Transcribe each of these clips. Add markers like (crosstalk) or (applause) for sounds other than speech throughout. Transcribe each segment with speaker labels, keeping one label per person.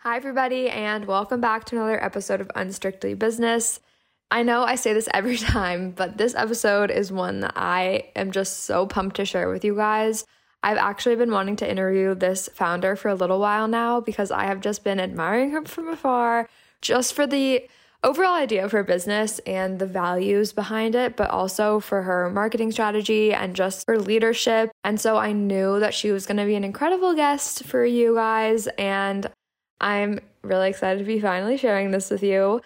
Speaker 1: Hi, everybody, and welcome back to another episode of Unstrictly Business. I know I say this (laughs) every time, but this episode is one that I am just so pumped to share with you guys. I've actually been wanting to interview this founder for a little while now because I have just been admiring her from afar just for the overall idea of her business and the values behind it, but also for her marketing strategy and just her leadership. And so I knew that she was going to be an incredible guest for you guys. And I'm really excited to be finally sharing this with you.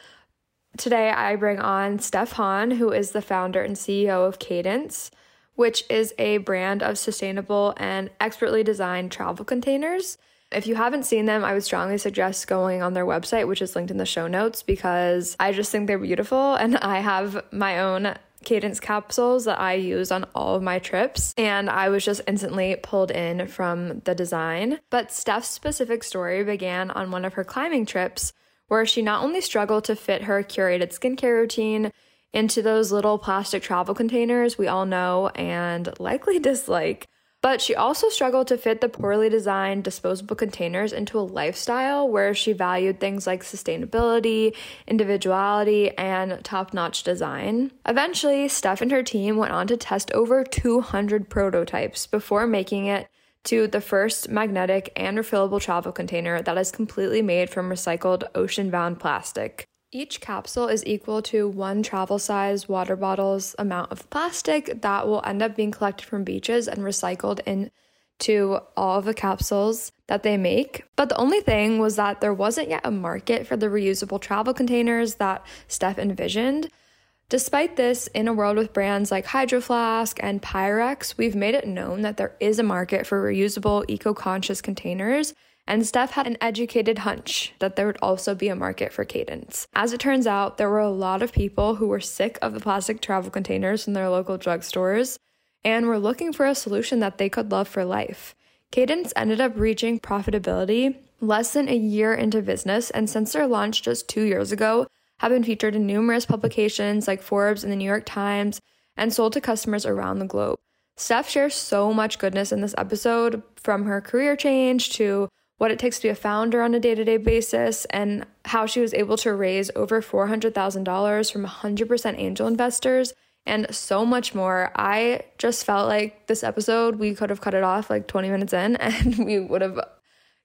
Speaker 1: Today, I bring on Steph Hon, who is the founder and CEO of Cadence, which is a brand of sustainable and expertly designed travel containers. If you haven't seen them, I would strongly suggest going on their website, which is linked in the show notes, because I just think they're beautiful. And I have my own Cadence capsules that I use on all of my trips, and I was just instantly pulled in from the design. But Steph's specific story began on one of her climbing trips, where she not only struggled to fit her curated skincare routine into those little plastic travel containers we all know and likely dislike, but she also struggled to fit the poorly designed disposable containers into a lifestyle where she valued things like sustainability, individuality, and top notch design. Eventually, Steph and her team went on to test over 200 prototypes before making it to the first magnetic and refillable travel container that is completely made from recycled ocean bound plastic. Each capsule is equal to one travel size water bottle's amount of plastic that will end up being collected from beaches and recycled into all of the capsules that they make. But the only thing was that there wasn't yet a market for the reusable travel containers that Steph envisioned. Despite this, in a world with brands like Hydro Flask and Pyrex, we've made it known that there is a market for reusable, eco conscious containers and Steph had an educated hunch that there would also be a market for Cadence. As it turns out, there were a lot of people who were sick of the plastic travel containers in their local drugstores and were looking for a solution that they could love for life. Cadence ended up reaching profitability less than a year into business, and since their launch just two years ago, have been featured in numerous publications like Forbes and the New York Times and sold to customers around the globe. Steph shares so much goodness in this episode from her career change to what it takes to be a founder on a day to day basis, and how she was able to raise over $400,000 from 100% angel investors and so much more. I just felt like this episode, we could have cut it off like 20 minutes in (laughs) and we would have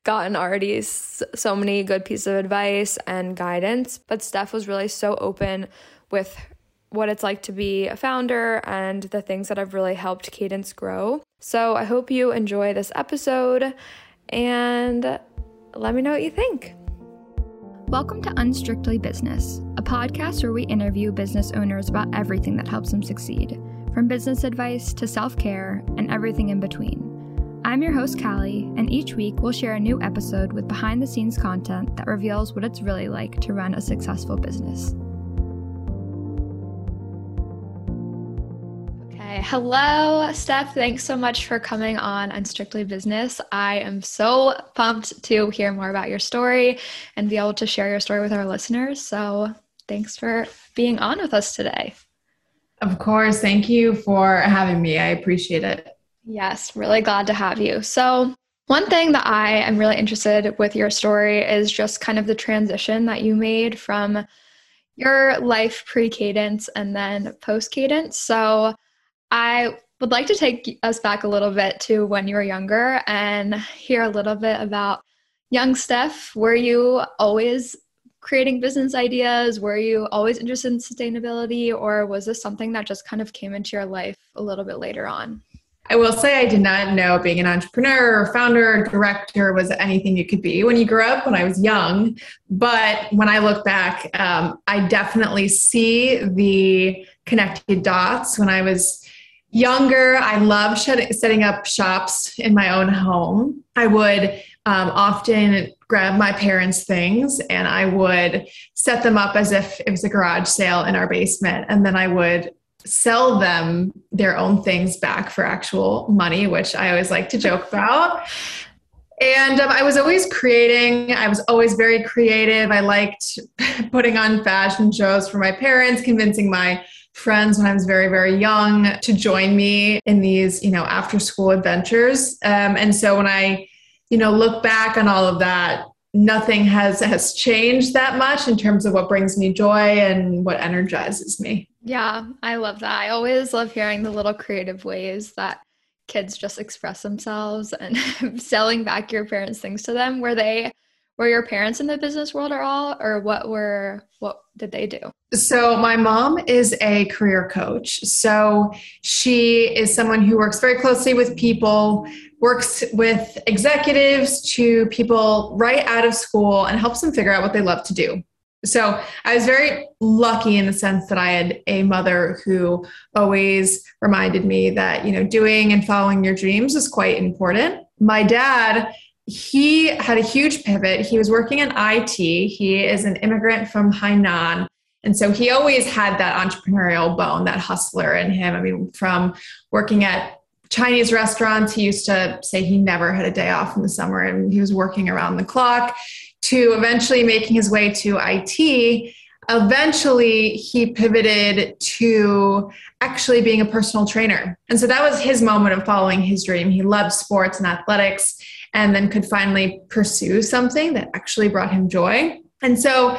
Speaker 1: gotten already so many good pieces of advice and guidance. But Steph was really so open with what it's like to be a founder and the things that have really helped Cadence grow. So I hope you enjoy this episode and let me know what you think. Welcome to Unstrictly Business, a podcast where we interview business owners about everything that helps them succeed, from business advice to self care and everything in between. I'm your host, Callie, and each week we'll share a new episode with behind the scenes content that reveals what it's really like to run a successful business. Hello, Steph. Thanks so much for coming on Unstrictly Business. I am so pumped to hear more about your story and be able to share your story with our listeners. So, thanks for being on with us today.
Speaker 2: Of course. Thank you for having me. I appreciate it.
Speaker 1: Yes, really glad to have you. So, one thing that I am really interested with your story is just kind of the transition that you made from your life pre cadence and then post cadence. So, I would like to take us back a little bit to when you were younger and hear a little bit about young Steph. Were you always creating business ideas? Were you always interested in sustainability, or was this something that just kind of came into your life a little bit later on?
Speaker 2: I will say I did not know being an entrepreneur or founder or director was anything you could be when you grew up when I was young. But when I look back, um, I definitely see the connected dots when I was younger, I loved setting up shops in my own home. I would um, often grab my parents' things and I would set them up as if it was a garage sale in our basement. And then I would sell them their own things back for actual money, which I always like to joke about. And um, I was always creating. I was always very creative. I liked (laughs) putting on fashion shows for my parents, convincing my friends when I was very, very young to join me in these, you know, after school adventures. Um, and so when I, you know, look back on all of that, nothing has has changed that much in terms of what brings me joy and what energizes me.
Speaker 1: Yeah, I love that. I always love hearing the little creative ways that kids just express themselves and (laughs) selling back your parents things to them. Were they were your parents in the business world at all or what were what did they do?
Speaker 2: So my mom is a career coach. So she is someone who works very closely with people, works with executives to people right out of school and helps them figure out what they love to do. So I was very lucky in the sense that I had a mother who always reminded me that, you know, doing and following your dreams is quite important. My dad, he had a huge pivot. He was working in IT. He is an immigrant from Hainan. And so he always had that entrepreneurial bone, that hustler in him. I mean, from working at Chinese restaurants, he used to say he never had a day off in the summer and he was working around the clock to eventually making his way to IT. Eventually, he pivoted to actually being a personal trainer. And so that was his moment of following his dream. He loved sports and athletics and then could finally pursue something that actually brought him joy. And so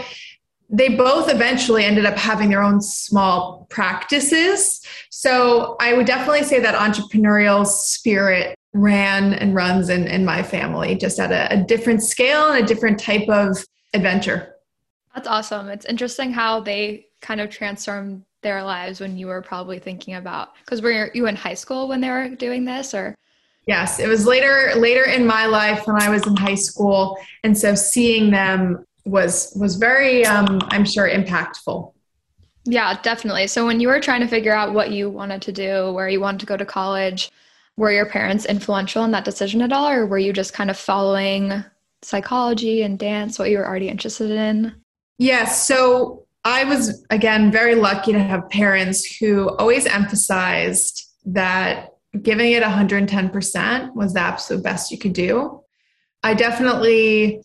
Speaker 2: they both eventually ended up having their own small practices. So I would definitely say that entrepreneurial spirit ran and runs in, in my family, just at a, a different scale and a different type of adventure.
Speaker 1: That's awesome. It's interesting how they kind of transformed their lives when you were probably thinking about because were you in high school when they were doing this or
Speaker 2: yes it was later later in my life when i was in high school. And so seeing them was was very um, i'm sure impactful.
Speaker 1: Yeah definitely. So when you were trying to figure out what you wanted to do where you wanted to go to college were your parents influential in that decision at all? Or were you just kind of following psychology and dance what you were already interested in?
Speaker 2: Yes so i was again very lucky to have parents who always emphasized that giving it 110% was the absolute best you could do i definitely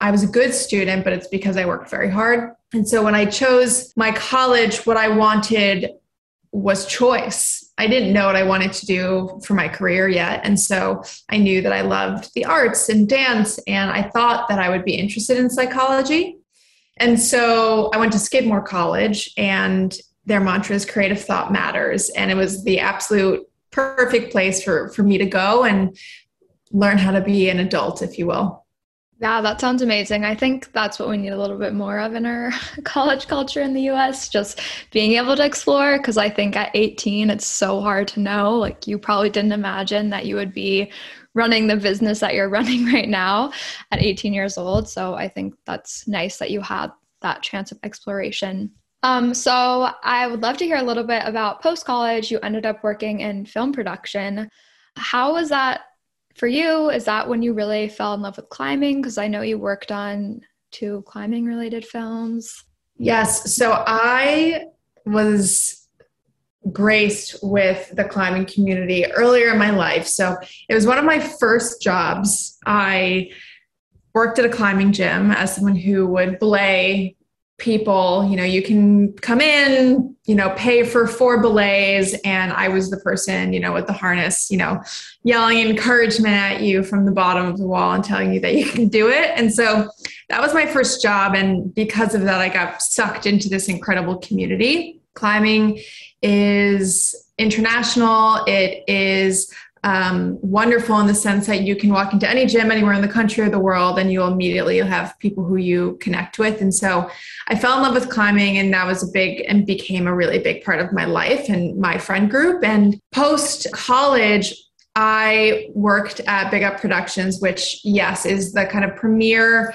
Speaker 2: i was a good student but it's because i worked very hard and so when i chose my college what i wanted was choice I didn't know what I wanted to do for my career yet. And so I knew that I loved the arts and dance, and I thought that I would be interested in psychology. And so I went to Skidmore College, and their mantra is creative thought matters. And it was the absolute perfect place for, for me to go and learn how to be an adult, if you will.
Speaker 1: Yeah, that sounds amazing. I think that's what we need a little bit more of in our (laughs) college culture in the US, just being able to explore. Because I think at 18, it's so hard to know. Like, you probably didn't imagine that you would be running the business that you're (laughs) running right now at 18 years old. So I think that's nice that you had that chance of exploration. Um, so I would love to hear a little bit about post college. You ended up working in film production. How was that for you, is that when you really fell in love with climbing? Because I know you worked on two climbing related films.
Speaker 2: Yes. So I was graced with the climbing community earlier in my life. So it was one of my first jobs. I worked at a climbing gym as someone who would belay people you know you can come in you know pay for four belays and i was the person you know with the harness you know yelling encouragement at you from the bottom of the wall and telling you that you can do it. And so that was my first job. And because of that i got sucked into this incredible community. Climbing is international. It is um, wonderful in the sense that you can walk into any gym anywhere in the country or the world and you'll immediately have people who you connect with and so i fell in love with climbing and that was a big and became a really big part of my life and my friend group and post college i worked at big up productions which yes is the kind of premier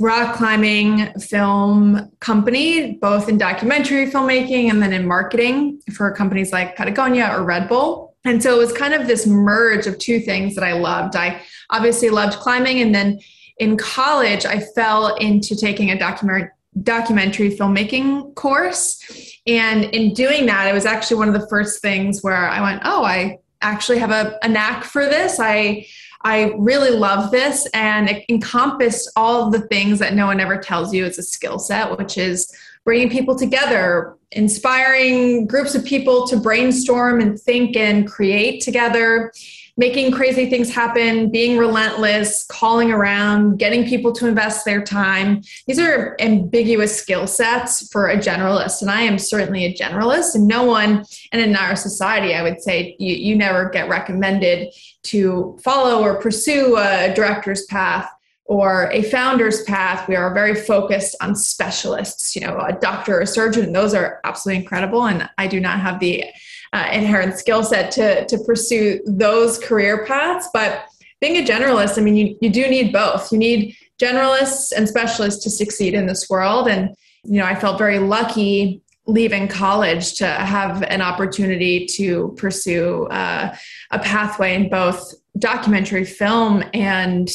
Speaker 2: rock climbing film company, both in documentary filmmaking and then in marketing for companies like Patagonia or Red Bull. And so it was kind of this merge of two things that I loved. I obviously loved climbing, and then in college, I fell into taking a documentary documentary filmmaking course. And in doing that, it was actually one of the first things where I went, "Oh, I actually have a, a knack for this. I I really love this, and it encompassed all the things that no one ever tells you it's a skill set, which is bringing people together, inspiring groups of people to brainstorm and think and create together, making crazy things happen, being relentless, calling around, getting people to invest their time. These are ambiguous skill sets for a generalist. And I am certainly a generalist. And no one, and in our society, I would say you, you never get recommended to follow or pursue a director's path or a founder's path. We are very focused on specialists, you know, a doctor, a surgeon. Those are absolutely incredible. And I do not have the uh, inherent skill set to, to pursue those career paths. But being a generalist, I mean, you, you do need both. You need generalists and specialists to succeed in this world. And, you know, I felt very lucky leaving college to have an opportunity to pursue uh, a pathway in both documentary film and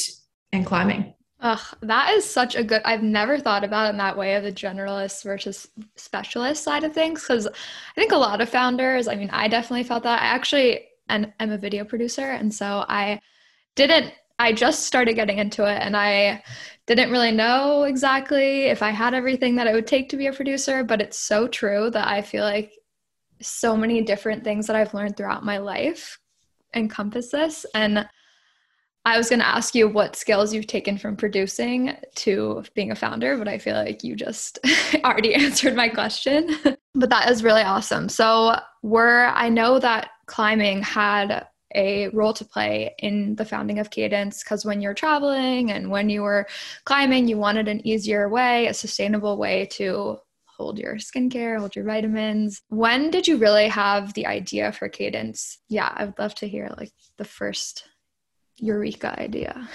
Speaker 2: and climbing.
Speaker 1: Ugh, that is such a good. I've never thought about it in that way of the generalist versus specialist side of things because I think a lot of founders. I mean, I definitely felt that. I actually am, am a video producer, and so I didn't. I just started getting into it, and I didn't really know exactly if I had everything that it would take to be a producer. But it's so true that I feel like so many different things that I've learned throughout my life encompass this, and I was going to ask you what skills you've taken from producing to being a founder, but I feel like you just (laughs) already answered my question. (laughs) but that is really awesome. So, were I know that climbing had a role to play in the founding of Cadence because when you're traveling and when you were climbing, you wanted an easier way, a sustainable way to hold your skincare, hold your vitamins. When did you really have the idea for Cadence? Yeah, I would love to hear like the first eureka idea?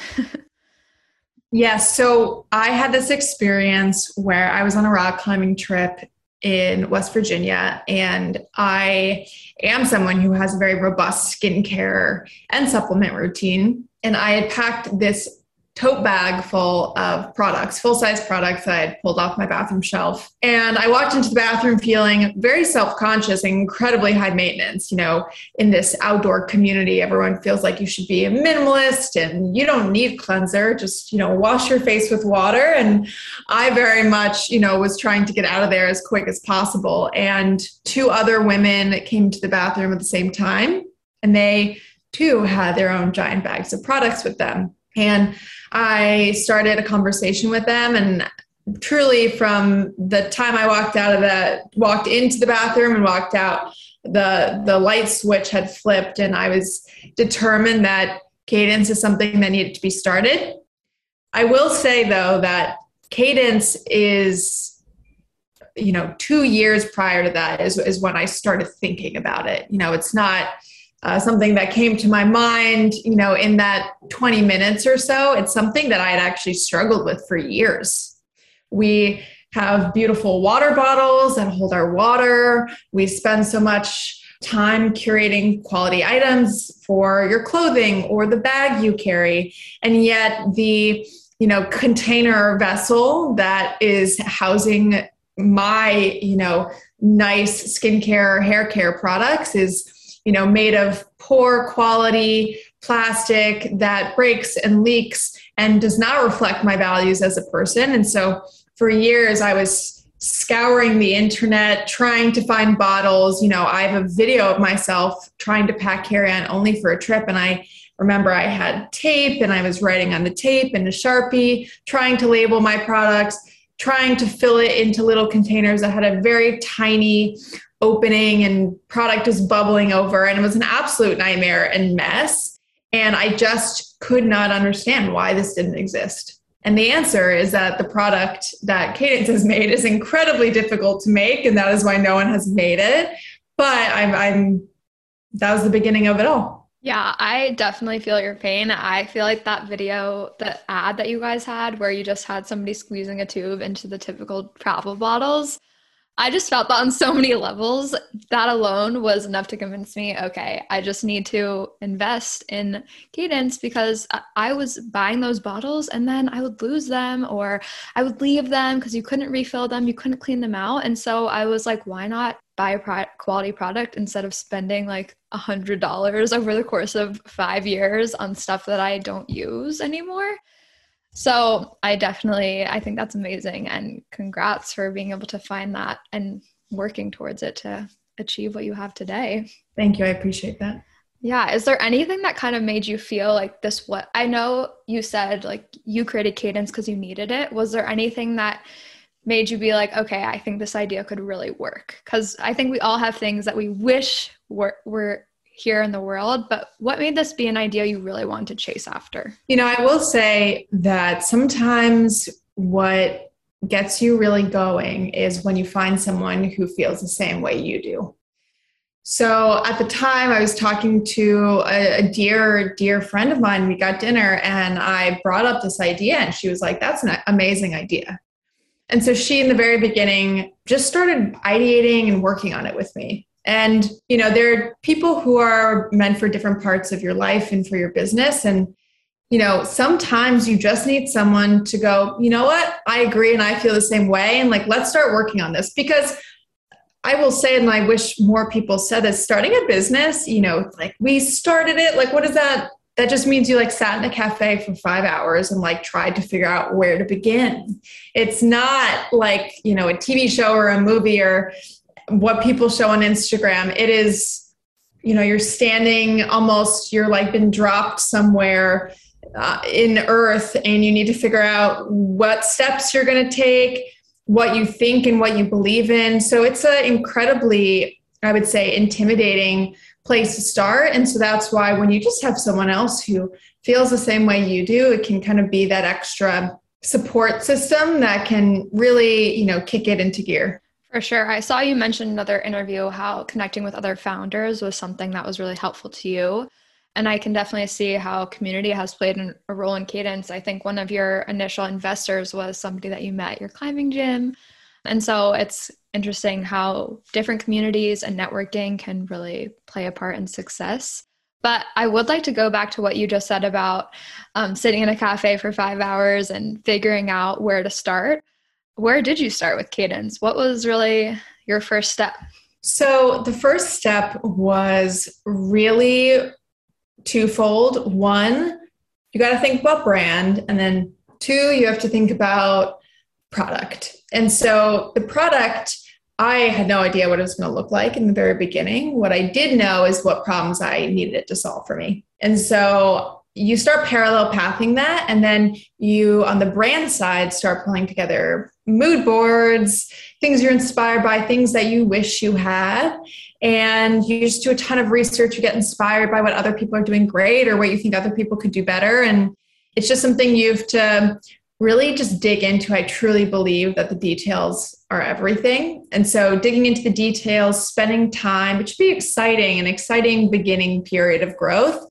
Speaker 1: (laughs)
Speaker 2: yes. So I had this experience where I was on a rock climbing trip in West Virginia, and I am someone who has a very robust skincare and supplement routine. And I had packed this tote bag full of products, full size products that I had pulled off my bathroom shelf. And I walked into the bathroom feeling very self conscious and incredibly high maintenance. You know, in this outdoor community, everyone feels like you should be a minimalist and you don't need cleanser. Just, you know, wash your face with water. And I very much, you know, was trying to get out of there as quick as possible. And two other women came to the bathroom at the same time and they too had their own giant bags of products with them. And I started a conversation with them and truly from the time I walked out of the walked into the bathroom and walked out the the light switch had flipped and I was determined that cadence is something that needed to be started. I will say though that cadence is you know 2 years prior to that is is when I started thinking about it. You know, it's not uh, something that came to my mind, you know, in that 20 minutes or so. It's something that I had actually struggled with for years. We have beautiful water bottles that hold our water. We spend so much time curating quality items for your clothing or the bag you carry. And yet the, you know, container vessel that is housing my, you know, nice skincare, hair care products is you know, made of poor quality plastic that breaks and leaks and does not reflect my values as a person. And so for years, I was scouring the internet, trying to find bottles. You know, I have a video of myself trying to pack carry on only for a trip. And I remember I had tape and I was writing on the tape and a Sharpie, trying to label my products, trying to fill it into little containers that had a very tiny opening and product was bubbling over and it was an absolute nightmare and mess. And i just could not understand why this didn't exist. And the answer is that the product that cadence has made is incredibly difficult to make and that is why no one has made it. But i'm, I'm that was the beginning of it all.
Speaker 1: Yeah, I definitely feel your pain. I feel like that video, the ad that you guys had, where you just had somebody squeezing a tube into the typical travel bottles, I just felt that on so many levels. That alone was enough to convince me, okay, I just need to invest in Cadence because I was buying those bottles and then I would lose them or I would leave them because you couldn't refill them, you couldn't clean them out. And so I was like, why not buy a pro- quality product instead of spending like a hundred dollars over the course of five years on stuff that I don't use anymore? So I definitely I think that's amazing and congrats for being able to find that and working towards it to achieve what you have today.
Speaker 2: Thank you. I appreciate that.
Speaker 1: Yeah. Is there anything that kind of made you feel like this? What I know you said, like you created Cadence because you needed it. Was there anything that made you be like, okay, I think this idea could really work? Because I think we all have things that we wish were, were here in the world, but what made this be an idea you really wanted to chase after?
Speaker 2: You know, I will say that sometimes what gets you really going is when you find someone who feels the same way you do. So at the time, I was talking to a, a, dear, dear friend of mine. We got dinner and I brought up this idea, and she was like, That's an amazing idea. And so she, in the very beginning, just started ideating and working on it with me. And, you know, there are people who are meant for different parts of your life and for your business. And, you know, sometimes you just need someone to go, you know what, I agree and I feel the same way. And like, let's start working on this because I will say, and I wish more people said this starting a business, you know, like we started it, like, what does that? That just means you like sat in a cafe for five hours and like tried to figure out where to begin. It's not like, you know, a TV show or a movie or what people show on Instagram. It is, you know, you're standing almost, you're like been dropped somewhere uh, in earth and you need to figure out what steps you're going to take what you think and what you believe in. So it's an incredibly, I would say, intimidating place to start. And so that's why when you just have someone else who feels the same way you do, it can kind of be that extra support system that can really, you know, kick it into gear.
Speaker 1: For sure. I saw you mention another interview how connecting with other founders was something that was really helpful to you. And I can definitely see how community has played a role in Cadence. I think one of your initial investors was somebody that you met at your climbing gym. And so it's interesting how different communities and networking can really play a part in success. But I would like to go back to what you just said about um, sitting in a cafe for five hours and figuring out where to start. Where did you start with Cadence? What was really your first step?
Speaker 2: So, the first step was really twofold. One, you got to think about brand, and then two, you have to think about product. And so the product, I had no idea what it was going to look like in the very beginning. What I did know is what problems I needed it to solve for me. And so you start parallel pathing that, and then you, on the brand side, start pulling together mood boards, things you're inspired by, things that you wish you had. And you just do a ton of research you get inspired by what other people are doing great or what you think other people could do better. And it's just something you have to really just dig into. I truly believe that the details are everything. And so digging into the details spending time which should be exciting an exciting beginning period of growth.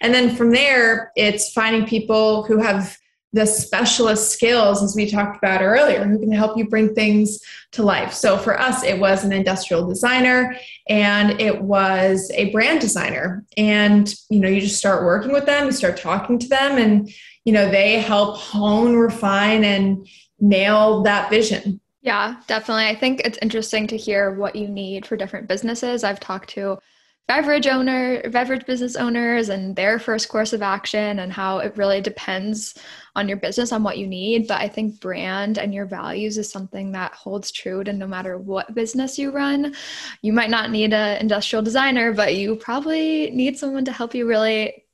Speaker 2: And then from there it's finding people who have the specialist skills, as we talked about earlier, who can help you bring things to life. So for us, it was an industrial designer and it was a brand designer. And, you know, you just start working with them, you start talking to them, and, you know, they help hone, refine, and nail that vision.
Speaker 1: Yeah, definitely. I think it's interesting to hear what you need for different businesses. I've talked to beverage owner beverage business owners and their first course of action and how it really depends on your business on what you need. But i think brand and your values is something that holds true to no matter what business you run. You might not need an industrial designer but you probably need someone to help you really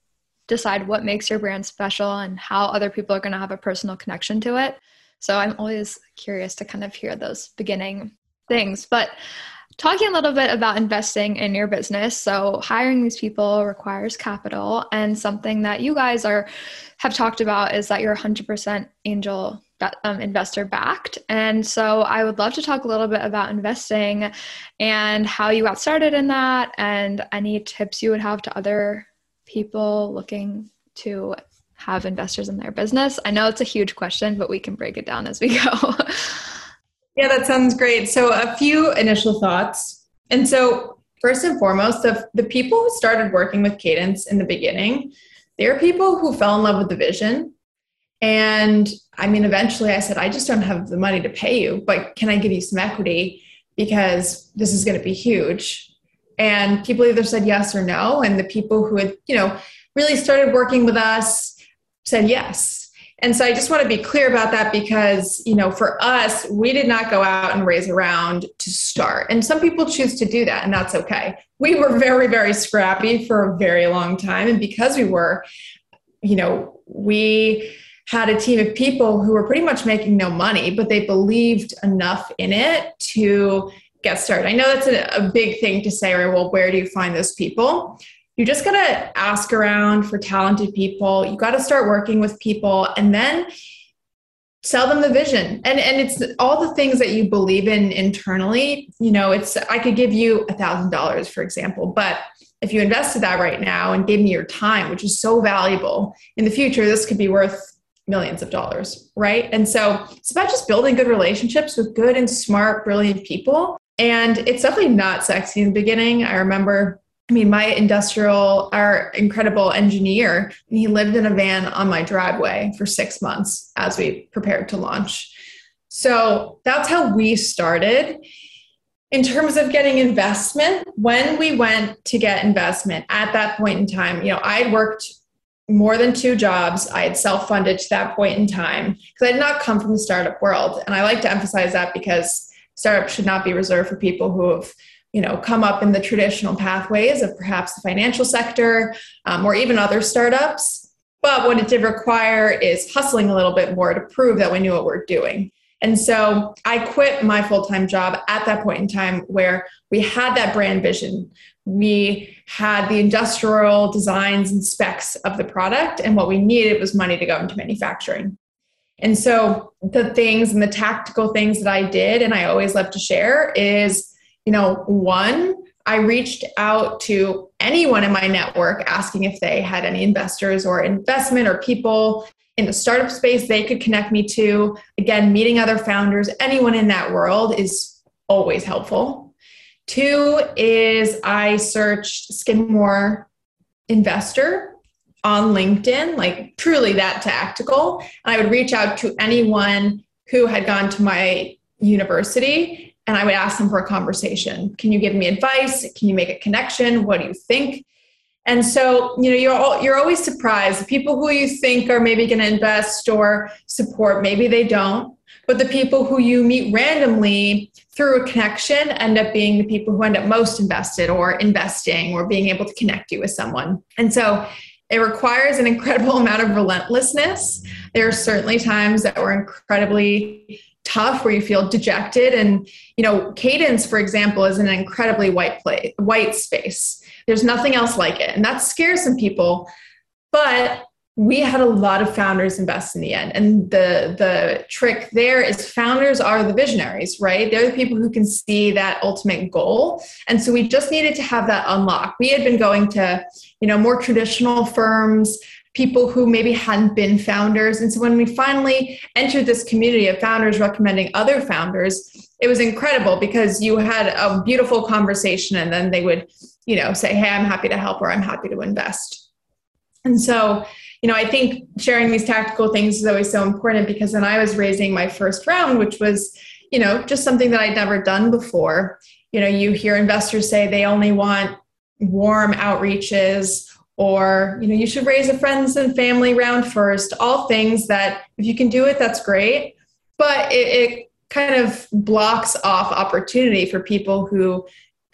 Speaker 1: decide what makes your brand special and how other people are going to have a personal connection to it. So i'm always curious to kind of hear those beginning things. But talking a little bit about investing in your business. So hiring these people requires capital. And something that you guys are have talked about is that you're 100% angel um, investor backed. And so i would love to talk a little bit about investing and how you got started in that and any tips you would have to other people looking to have investors in their business. I know it's a huge question but we can break it down as we (laughs) go
Speaker 2: Yeah, that sounds great. So, a few initial thoughts. And so, first and foremost, the, the people who started working with Cadence in the beginning, they're people who fell in love with the vision. And I mean, eventually I said, I just don't have the money to pay you, but can I give you some equity? Because this is going to be huge. And people either said yes or no. And the people who had, you know, really started working with us said yes. And so I just want to be clear about that because, you know, for us, we did not go out and raise a round to start. And some people choose to do that, and that's okay. We were very, very scrappy for a very long time. And because we were, you know, we had a team of people who were pretty much making no money, but they believed enough in it to get started. I know that's a, a big thing to say, right? Well, where do you find those people? You just got to ask around for talented people. You got to start working with people and then sell them the vision. And and it's all the things that you believe in internally. You know, it's I could give you a thousand dollars, for example, but if you invested that right now and gave me your time, which is so valuable in the future, this could be worth millions of dollars, right? And so it's about just building good relationships with good and smart, brilliant people and it's definitely not sexy in the beginning. I remember, I mean, my industrial, our incredible engineer, and he lived in a van on my driveway for six months as we prepared to launch. So that's how we started. In terms of getting investment, when we went to get investment at that point in time, you know, I had worked more than two jobs. I had self funded to that point in time because I did not come from the startup world. And I like to emphasize that because startups should not be reserved for people who have you know come up in the traditional pathways of perhaps the financial sector um, or even other startups. But what it did require is hustling a little bit more to prove that we knew what we're doing. And so i quit my full-time job at that point in time where we had that brand vision. We had the industrial designs and specs of the product and what we needed was money to go into manufacturing. And so the things and the tactical things that I did, and I always love to share, is, you know, one, I reached out to anyone in my network asking if they had any investors or investment or people in the startup space they could connect me to. Again, meeting other founders, anyone in that world is always helpful. Two is I searched Skidmore investor on LinkedIn, like truly that tactical. And I would reach out to anyone who had gone to my university and I would ask them for a conversation. Can you give me advice? Can you make a connection? What do you think? And so, you know, you're all, you're always surprised. People who you think are maybe going to invest or support, maybe they don't. But the people who you meet randomly through a connection end up being the people who end up most invested or investing or being able to connect you with someone. And so it requires an incredible (laughs) amount of relentlessness. There are certainly times that were incredibly tough where you feel dejected. And you know cadence for example is an incredibly white place white space. There's nothing else like it. And that scares some people. But we had a lot of founders invest in the end. And the the trick there is founders are the visionaries right? They're the people who can see that ultimate goal. And so we just needed to have that unlock. We had been going to you know more traditional firms people who maybe hadn't been founders. And so when we finally entered this community of founders recommending other founders it was incredible because you had a beautiful conversation and then they would you know say hey i'm happy to help or i'm happy to invest. And so you know, I think sharing these tactical things is always so important because when I was raising my first round, which was, you know, just something that I'd never done before, you know, you hear investors say they only want warm outreaches or, you know, you should raise a friends and family round first, all things that if you can do it, that's great. But it, it kind of blocks off opportunity for people who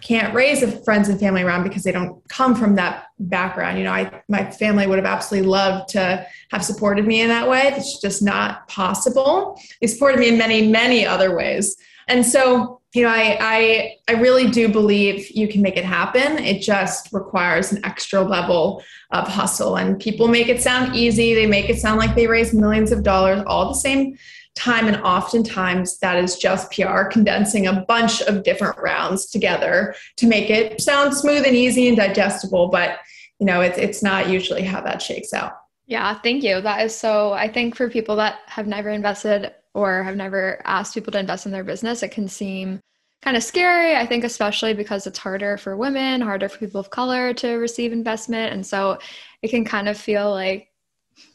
Speaker 2: can't raise a friends and family round because they don't come from that background. You know, I my family would have absolutely loved to have supported me in that way. It's just not possible. They supported me in many, many other ways. And so, you know, I I I really do believe you can make it happen. It just requires an extra level of hustle. And people make it sound easy. They make it sound like they raise millions of dollars, all the same time and oftentimes that is just PR condensing a bunch of different rounds together to make it sound smooth and easy and digestible but you know it's it's not usually how that shakes out.
Speaker 1: Yeah, thank you. That is so I think for people that have never invested or have never asked people to invest in their business it can seem kind of scary. I think especially because it's harder for women, harder for people of color to receive investment and so it can kind of feel like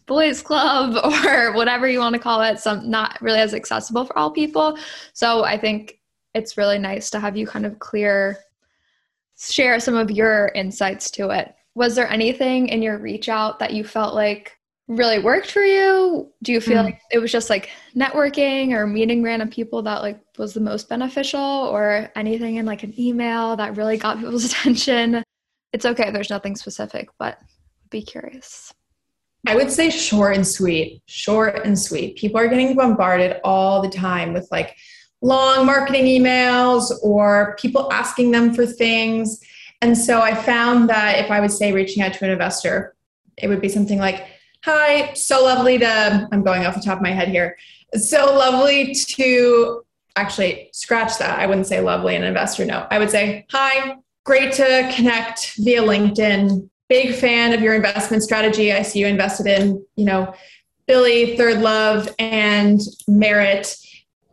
Speaker 1: boys club (laughs) or whatever you want to call it some not really as accessible for all people so i think it's really nice to have you kind of clear share some of your insights to it was there anything in your reach out that you felt like really worked for you? Do you feel mm. like it was just like networking or meeting random people that like was the most beneficial or anything in like an email that really got (laughs) people's attention? It's okay, there's nothing specific, but be curious.
Speaker 2: I would say short and sweet, short and sweet. People are getting bombarded all the time with like long marketing emails or people asking them for things. And so I found that if I would say reaching out to an investor, it would be something like, Hi, so lovely to, I'm going off the top of my head here. So lovely to actually scratch that. I wouldn't say lovely an investor note. I would say, Hi, great to connect via LinkedIn. Big fan of your investment strategy. I see you invested in, you know, Billie, Third Love, and Merit.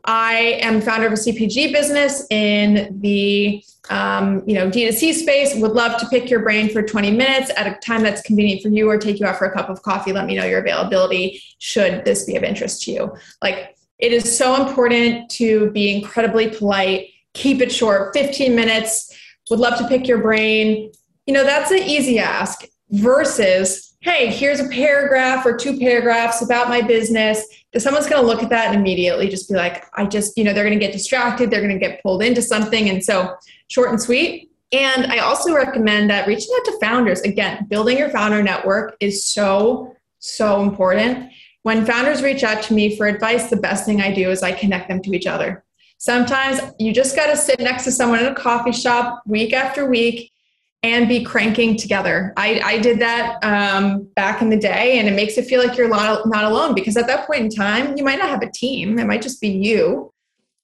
Speaker 2: I am founder of a CPG business in the um, you know D2C space. Would love to pick your brain for 20 minutes at a time that's convenient for you, or take you out for a cup of coffee. Let me know your availability. Should this be of interest to you? Like it is so important to be incredibly polite. Keep it short, 15 minutes. Would love to pick your brain. You know that's an easy ask versus hey, here's a paragraph or two paragraphs about my business. That someone's going to look at that and immediately just be like, I just, you know, they're going to get distracted. They're going to get pulled into something. And so, short and sweet. And I also recommend that reaching out to founders, again, building your founder network is so, so important. When founders reach out to me for advice, the best thing I do is I connect them to each other. Sometimes you just got to sit next to someone in a coffee shop week after week and be cranking together. I, I did that um, back in the day, and it makes it feel like you're not, not alone because at that point in time, you might not have a team. It might just be you.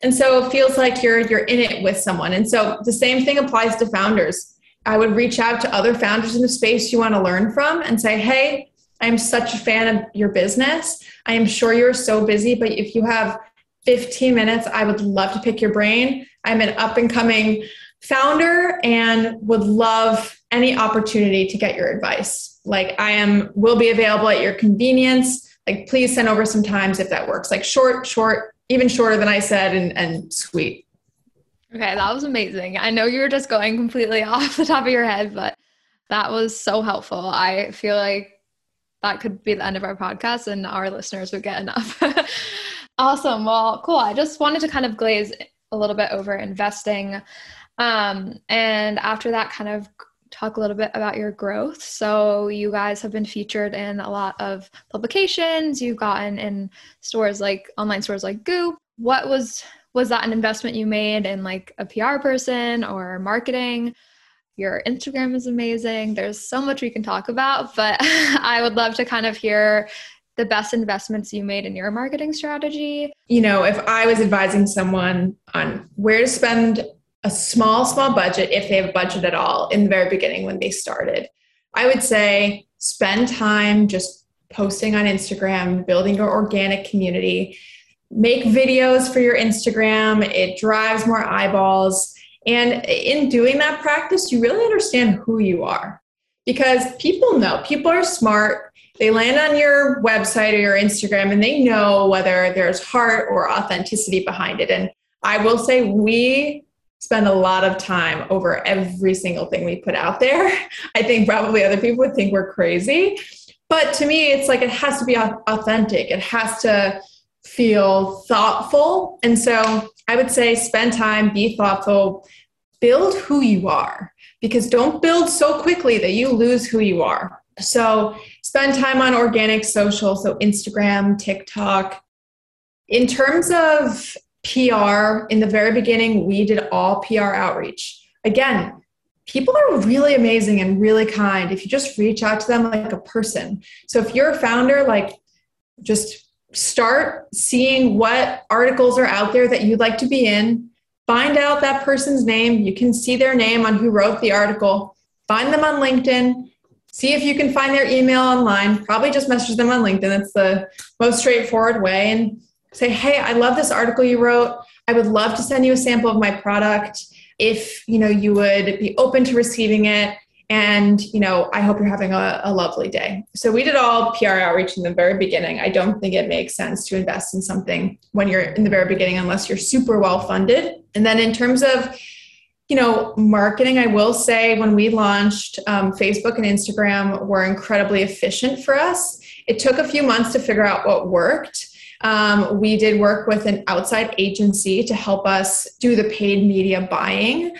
Speaker 2: And so it feels like you're you're in it with someone. And so the same thing applies to founders. I would reach out to other founders in the space you want to learn from and say, "Hey, I'm such a fan of your business. I am sure you're so busy, but if you have 15 minutes, I would love to pick your brain. I'm an up and coming founder and would love any opportunity to get your advice. Like I am will be available at your convenience. Like please send over some times if that works. Like short, short, even shorter than I said and, and sweet.
Speaker 1: Okay, that was amazing. I know you were just going completely (laughs) off the top of your head, but that was so helpful. I feel like that could be the end of our podcast and our listeners would get enough. (laughs) awesome. Well, cool. I just wanted to kind of glaze a little bit over investing. Um, and after that, kind of talk a little bit about your growth. So, you guys have been featured in a lot of publications. You've gotten in stores like online stores like Goop. What was was that an investment you made in like a PR person or marketing? Your Instagram is amazing. There's so much we can talk about, but (laughs) I would love to kind of hear the best investments you made in your marketing strategy.
Speaker 2: You know, if I was advising someone on where to spend a small, small budget, if they have a budget at all, in the very beginning when they started. I would say spend time just posting on Instagram, building your organic community, make videos for your Instagram. It drives more eyeballs. And in doing that practice, you really understand who you are because people know, people are smart. They land on your website or your Instagram and they know whether there's heart or authenticity behind it. And I will say, we spend a lot of time over every single thing we put out there. (laughs) I think probably other people would think we're crazy. But to me, it's like it has to be authentic, it has to feel thoughtful. And so I would say spend time, be thoughtful, build who you are, because don't build so quickly that you lose who you are. So spend time on organic social, so Instagram, TikTok. In terms of PR. In the very beginning, we did all PR outreach. Again, people are really amazing and really kind if you just reach out to them like a person. So if you're a founder, like just start seeing what articles are out there that you'd like to be in. Find out that person's name. You can see their name on who wrote the article. Find them on LinkedIn. See if you can find their email online. Probably just message them on LinkedIn. That's the most straightforward way. And say, hey, I love this article you wrote. I would love to send you a sample of my product if you know you would be open to receiving it. And you know, I hope you're having a, a lovely day. So we did all PR outreach in the very beginning. I don't think it makes sense to invest in something when you're in the very beginning unless you're super well funded. And then in terms of you know, marketing, I will say when we launched um, Facebook and Instagram were incredibly efficient for us It took a few months to figure out what worked. Um, we did work with an outside agency to help us do the paid media buying.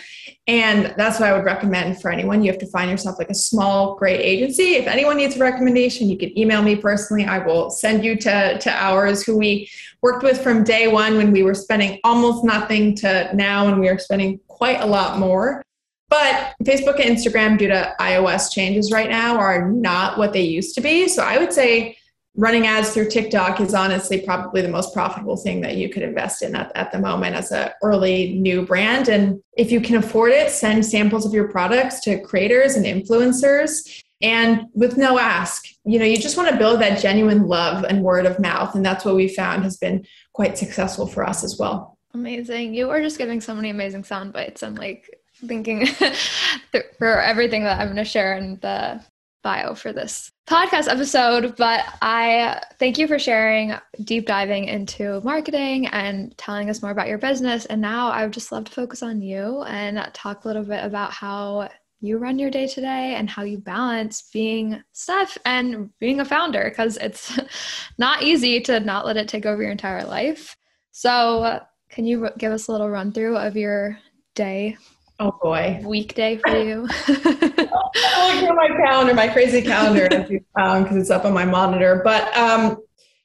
Speaker 2: And that's what I would recommend for anyone. You have to find yourself like a small, great agency. If anyone needs a recommendation, you can email me personally. I will send you to, to ours who we worked with from day one when we were spending almost nothing to now when we are spending quite a lot more. But Facebook and Instagram, due to iOS changes right now, are not what they used to be. So I would say running ads through TikTok is honestly probably the most profitable thing that you could invest in at, at the moment as an early new brand. And if you can afford it, send samples of your products to creators and influencers and with no ask. You know, you just want to build that genuine love and word of mouth. And that's what we found has been quite successful for us as well.
Speaker 1: Amazing. You are just giving so many amazing sound bites. I'm like thinking (laughs) for everything that I'm going to share in the bio for this podcast episode, but I thank you for sharing, deep diving into marketing and telling us more about your business. And now I would just love to focus on you and talk a little bit about how you run your day to day and how you balance being Steph and being a founder because it's (laughs) not easy to not let it take over your entire life. So, uh, can you give us a little run through of your day
Speaker 2: Oh boy.
Speaker 1: Weekday for you. (laughs) (laughs)
Speaker 2: Look at my calendar, my crazy calendar, because um, it's up on my monitor. But um,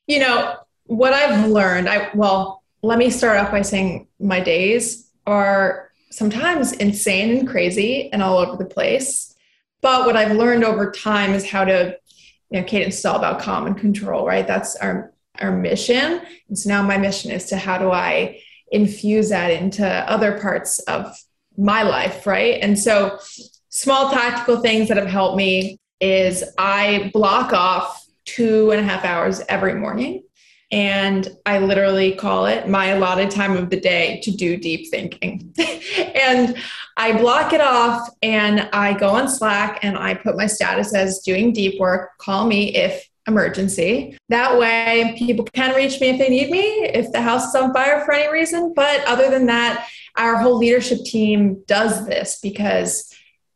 Speaker 2: you know what I've learned. I well, let me start off by saying my days are sometimes insane and crazy and all over the place. But what I've learned over time is how to, you know, cadence is all about calm and control, right? That's our our mission. And so now my mission is to how do I infuse that into other parts of my life, right? And so, small tactical things that have helped me is I block off two and a half hours every morning. And I literally call it my allotted time of the day to do deep thinking. (laughs) and I block it off and I go on Slack and I put my status as doing deep work. Call me if emergency. That way, people can reach me if they need me, if the house is on fire for any reason. But other than that, our whole leadership team does this because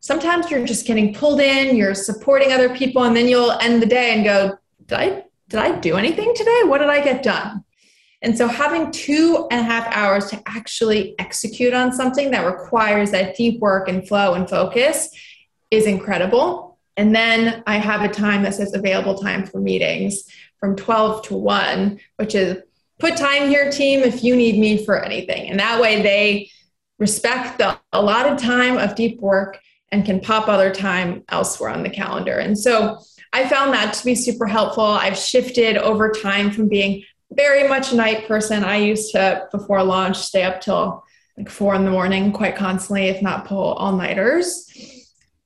Speaker 2: sometimes you're just getting pulled in, you're supporting other people, and then you'll end the day and go, Did I did I do anything today? What did I get done? And so having two and a half hours to actually execute on something that requires that deep work and flow and focus is incredible. And then I have a time that says available time for meetings from 12 to 1, which is put time here, team, if you need me for anything. And that way they respect the allotted time of deep work and can pop other time elsewhere on the calendar. And so I found that to be super helpful. I've shifted over time from being very much a night person. I used to, before launch, stay up till like four in the morning quite constantly, if not pull all nighters.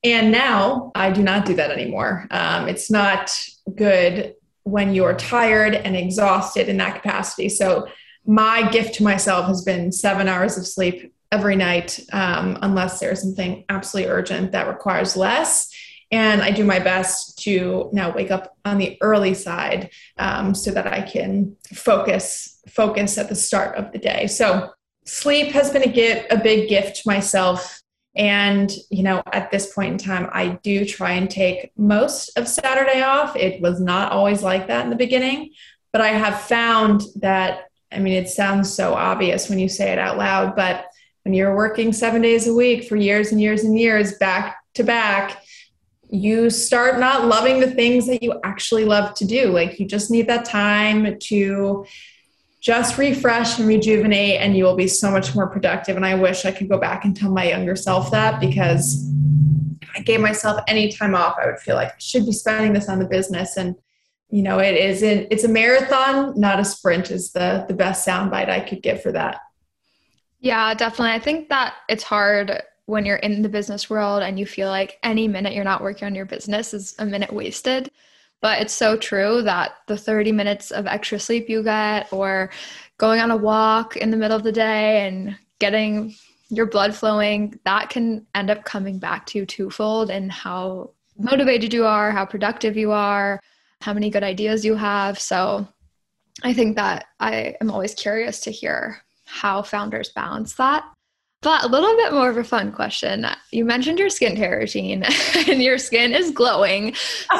Speaker 2: And now I do not do that anymore. Um, it's not good when you're tired and exhausted in that capacity. So, my gift to myself has been seven hours of sleep every night, um, unless there's something absolutely urgent that requires less. And I do my best to now wake up on the early side um, so that I can focus focus at the start of the day. So sleep has been a gift, a big gift to myself and, you know, at this point in time, I do try and take most of Saturday off. It was not always like that in the beginning, but I have found that, I mean, it sounds so obvious when you say it out loud, but when you're working seven days a week for years and years and years back to back, you start not loving the things that you actually love to do. Like you just need that time to just refresh and rejuvenate and you will be so much more productive and i wish i could go back and tell my younger self that because if i gave myself any time off i would feel like i should be spending this on the business and you know it isn't, it's a marathon not a sprint is the the best soundbite i could get for that.
Speaker 1: Yeah definitely. I think that it's hard when you're in the business world and you feel like any minute you're not working on your business is a minute wasted. But it's so true that the 30 minutes of extra sleep you get, or going on a walk in the middle of the day and getting your blood flowing, that can end up coming back to you twofold and how motivated you are, how productive you are, how many good ideas you have. So I think that I am always curious to hear how founders balance that. But a little bit more of a fun question. You mentioned your skincare routine (laughs) and your skin is glowing.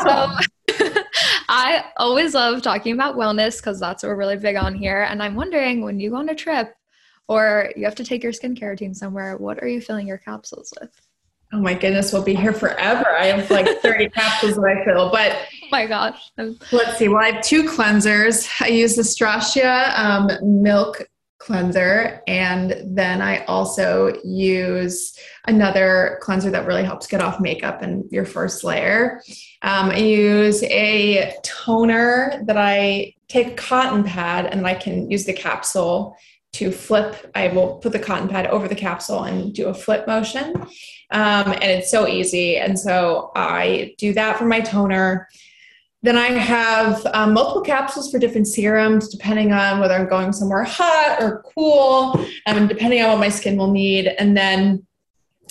Speaker 1: So (laughs) I always love talking about wellness because that's what we're really big on here. And I'm wondering when you go on a trip or you have to take your skincare routine somewhere, what are you filling your capsules with?
Speaker 2: Oh my goodness, we'll be here forever. I have like 30 (laughs) capsules that I fill. But (laughs)
Speaker 1: my gosh.
Speaker 2: Let's see. Well, I have two cleansers. I use the Stracia um, milk cleanser. And then I also use another cleanser that really helps get off makeup and your first layer. Um, I use a toner that I take a cotton pad and I can use the capsule to flip. I will put the cotton pad over the capsule and do a flip motion. Um, and it's so easy. And so I do that for my toner. Then I have um, multiple capsules for different serums, depending on whether I'm going somewhere hot or cool, and um, depending on what my skin will need. And then,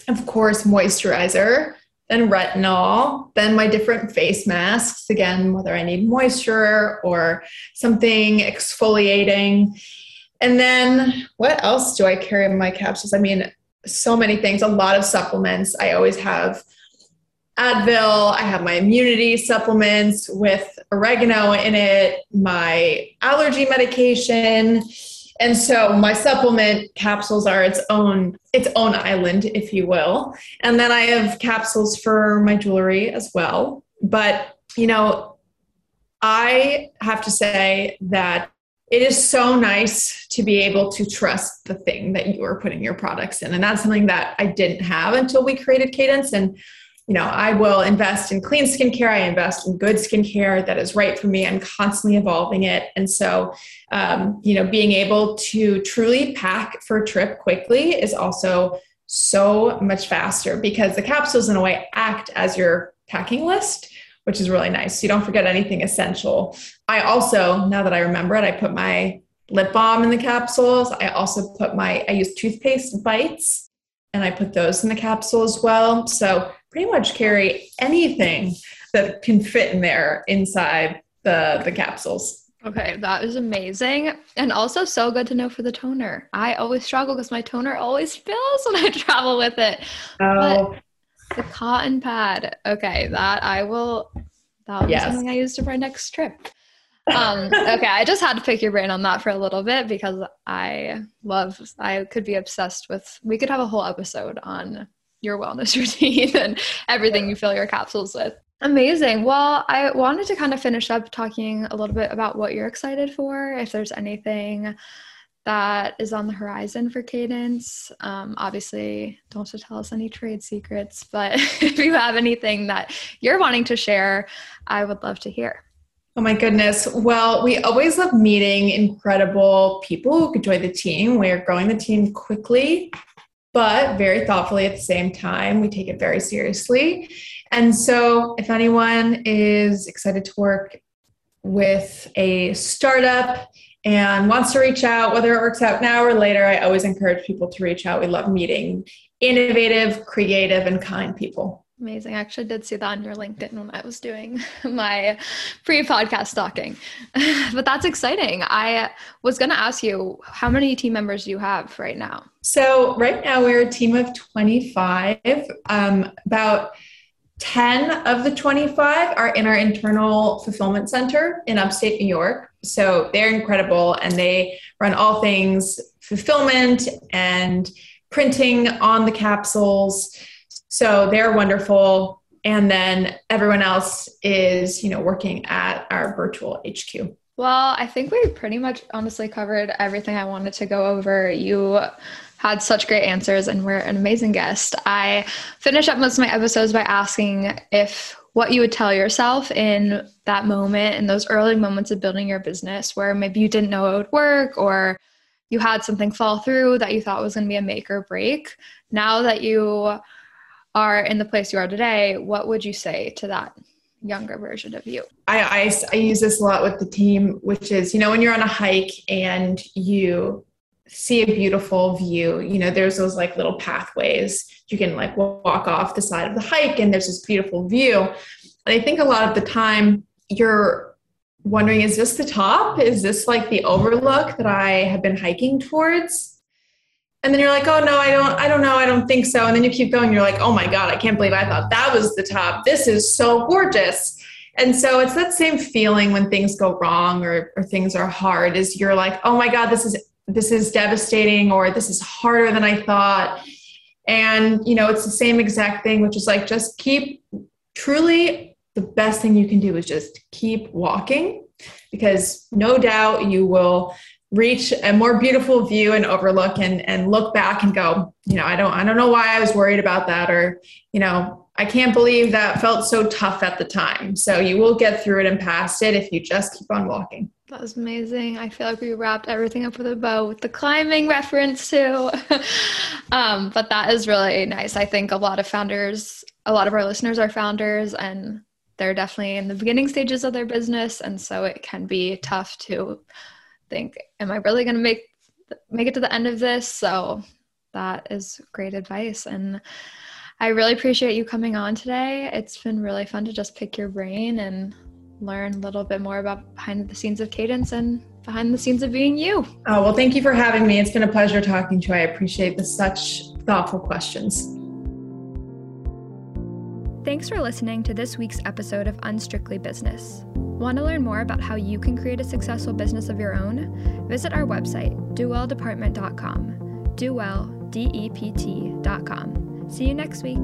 Speaker 2: of course, moisturizer, then retinol, then my different face masks, again, whether I need moisture or something exfoliating. And then what else do I carry in my capsules? I mean, so many things, a lot of supplements. I always have Advil, I have my immunity supplements with oregano in it, my allergy medication. And so my supplement capsules are its own its own island, if you will. And then I have capsules for my jewelry as well. But, you know, I have to say that it is so nice to be able to trust the thing that you are putting your products in. And that's something that I didn't have until we created Cadence. And you know, I will invest in clean skincare. I invest in good skincare that is right for me. I'm constantly evolving it. And so, um, you know, being able to truly pack for a trip quickly is also so much faster because the capsules, in a way, act as your packing list, which is really nice. So you don't forget anything essential. I also, now that I remember it, I put my lip balm in the capsules. I also put my, I use toothpaste bites and I put those in the capsule as well. So pretty much carry anything that can fit in there inside the the capsules.
Speaker 1: Okay, that is amazing. And also so good to know for the toner. I always struggle because my toner always spills when I (laughs) travel with it. Oh. But the cotton pad. Okay, that I will that will yes. be something I use for my next trip. um, (laughs) okay, I just had to pick your brain on that for a little bit because I love I could be obsessed with we could have a whole episode on your wellness (laughs) routine and everything you fill your capsules with. Amazing. Well, I wanted to kind of finish up talking a little bit about what you're excited for, if there's anything that is on the horizon for Cadence. Um, obviously, don't have to tell us any trade secrets, but (laughs) if you have anything that you're wanting to share, I would love to hear.
Speaker 2: Oh my goodness. Well, we always love meeting incredible people who could join the team. We're growing the team quickly but very thoughtfully at the same time. We take it very seriously. And so, if anyone is excited to work with a startup and wants to reach out, whether it works out now or later, I always encourage people to reach out. We love meeting innovative, creative, and kind people.
Speaker 1: Amazing. I actually did see that on your LinkedIn when I was doing (laughs) my pre podcast stalking. (laughs) but that's exciting. I was going to ask you how many team members do you have right now?
Speaker 2: So, right now we're a team of 25. Um, about 10 of the 25 are in our internal fulfillment center in upstate New York. So, they're incredible and they run all things fulfillment and printing on the capsules so they're wonderful. And then everyone else is, you know, working at our virtual HQ.
Speaker 1: Well, I think we pretty much honestly covered everything I wanted to go over. You had such great answers and were an amazing guest. I finish up most of my episodes by asking if what you would tell yourself in that moment, in those early moments of building your business, where maybe you didn't know it would work or you had something fall through that you thought was going to be a make or break. Now that you are in the place you are today, what would you say to that younger version of you?
Speaker 2: I, I, I use this a lot with the team, which is, you know, when you're on a hike and you see a beautiful view, you know, there's those like little pathways you can like walk off the side of the hike and there's this beautiful view. And I think a lot of the time you're wondering, is this the top? Is this like the overlook that I have been hiking towards? And then you're like oh no i don't i don't know i don't think so. And then you keep going you're like oh my god i can't believe i thought that was the top. This is so gorgeous. And so it's that same feeling when things go wrong or, or things are hard is you're like, oh my God, this is this is devastating or this is harder than I thought. And you know, it's the same exact thing, which is like just keep truly the best thing you can do is just keep walking because no doubt you will reach a more beautiful view and overlook and and look back and go you know i don't i don't know why i was worried about that or you know i can't believe that felt so tough at the time so you will get through it and past it if you just keep on walking
Speaker 1: that was amazing. I feel like we wrapped everything up with a bow with the climbing reference too. (laughs) um, but that is really nice. I think a lot of founders, a lot of our listeners are founders and they're definitely in the beginning stages of their business. And so it can be tough to think, am I really going to make, make it to the end of this? So that is great advice. And I really appreciate you coming on today. It's been really fun to just pick your brain and learn a little bit more about behind the scenes of Cadence and behind the scenes of being you.
Speaker 2: Oh, well, thank you for having me. It's been a pleasure talking to you. I appreciate the such thoughtful questions.
Speaker 1: Thanks for listening to this week's episode of Unstrictly Business. Want to learn more about how you can create a successful business of your own? Visit our website, dewelldepartment.com. Dewell, D E P T.com. See you next week.